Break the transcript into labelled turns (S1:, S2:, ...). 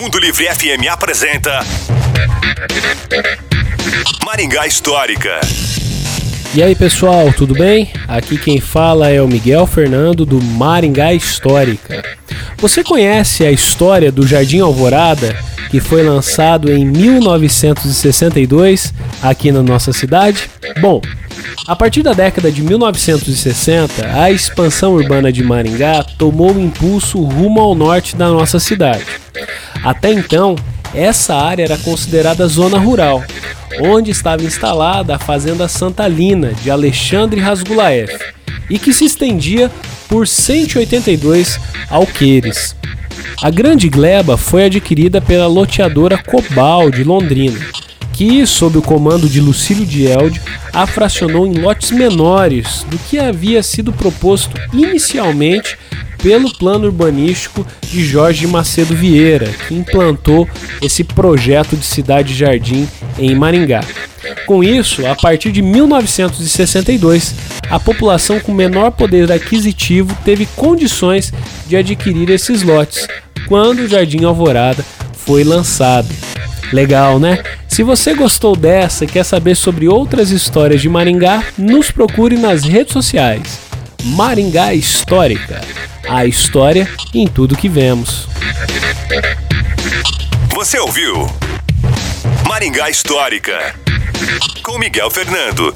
S1: Mundo Livre FM apresenta Maringá Histórica.
S2: E aí pessoal, tudo bem? Aqui quem fala é o Miguel Fernando do Maringá Histórica. Você conhece a história do Jardim Alvorada, que foi lançado em 1962 aqui na nossa cidade? Bom, a partir da década de 1960, a expansão urbana de Maringá tomou um impulso rumo ao norte da nossa cidade. Até então, essa área era considerada zona rural, onde estava instalada a Fazenda Santa Lina de Alexandre Rasgulaeff e que se estendia por 182 alqueires. A Grande Gleba foi adquirida pela loteadora Cobal de Londrina, que, sob o comando de Lucílio de Elde, a fracionou em lotes menores do que havia sido proposto inicialmente pelo plano urbanístico de Jorge Macedo Vieira, que implantou esse projeto de cidade-jardim em Maringá. Com isso, a partir de 1962, a população com menor poder aquisitivo teve condições de adquirir esses lotes quando o Jardim Alvorada foi lançado. Legal, né? Se você gostou dessa e quer saber sobre outras histórias de Maringá, nos procure nas redes sociais. Maringá Histórica. A história em tudo que vemos.
S1: Você ouviu Maringá Histórica com Miguel Fernando.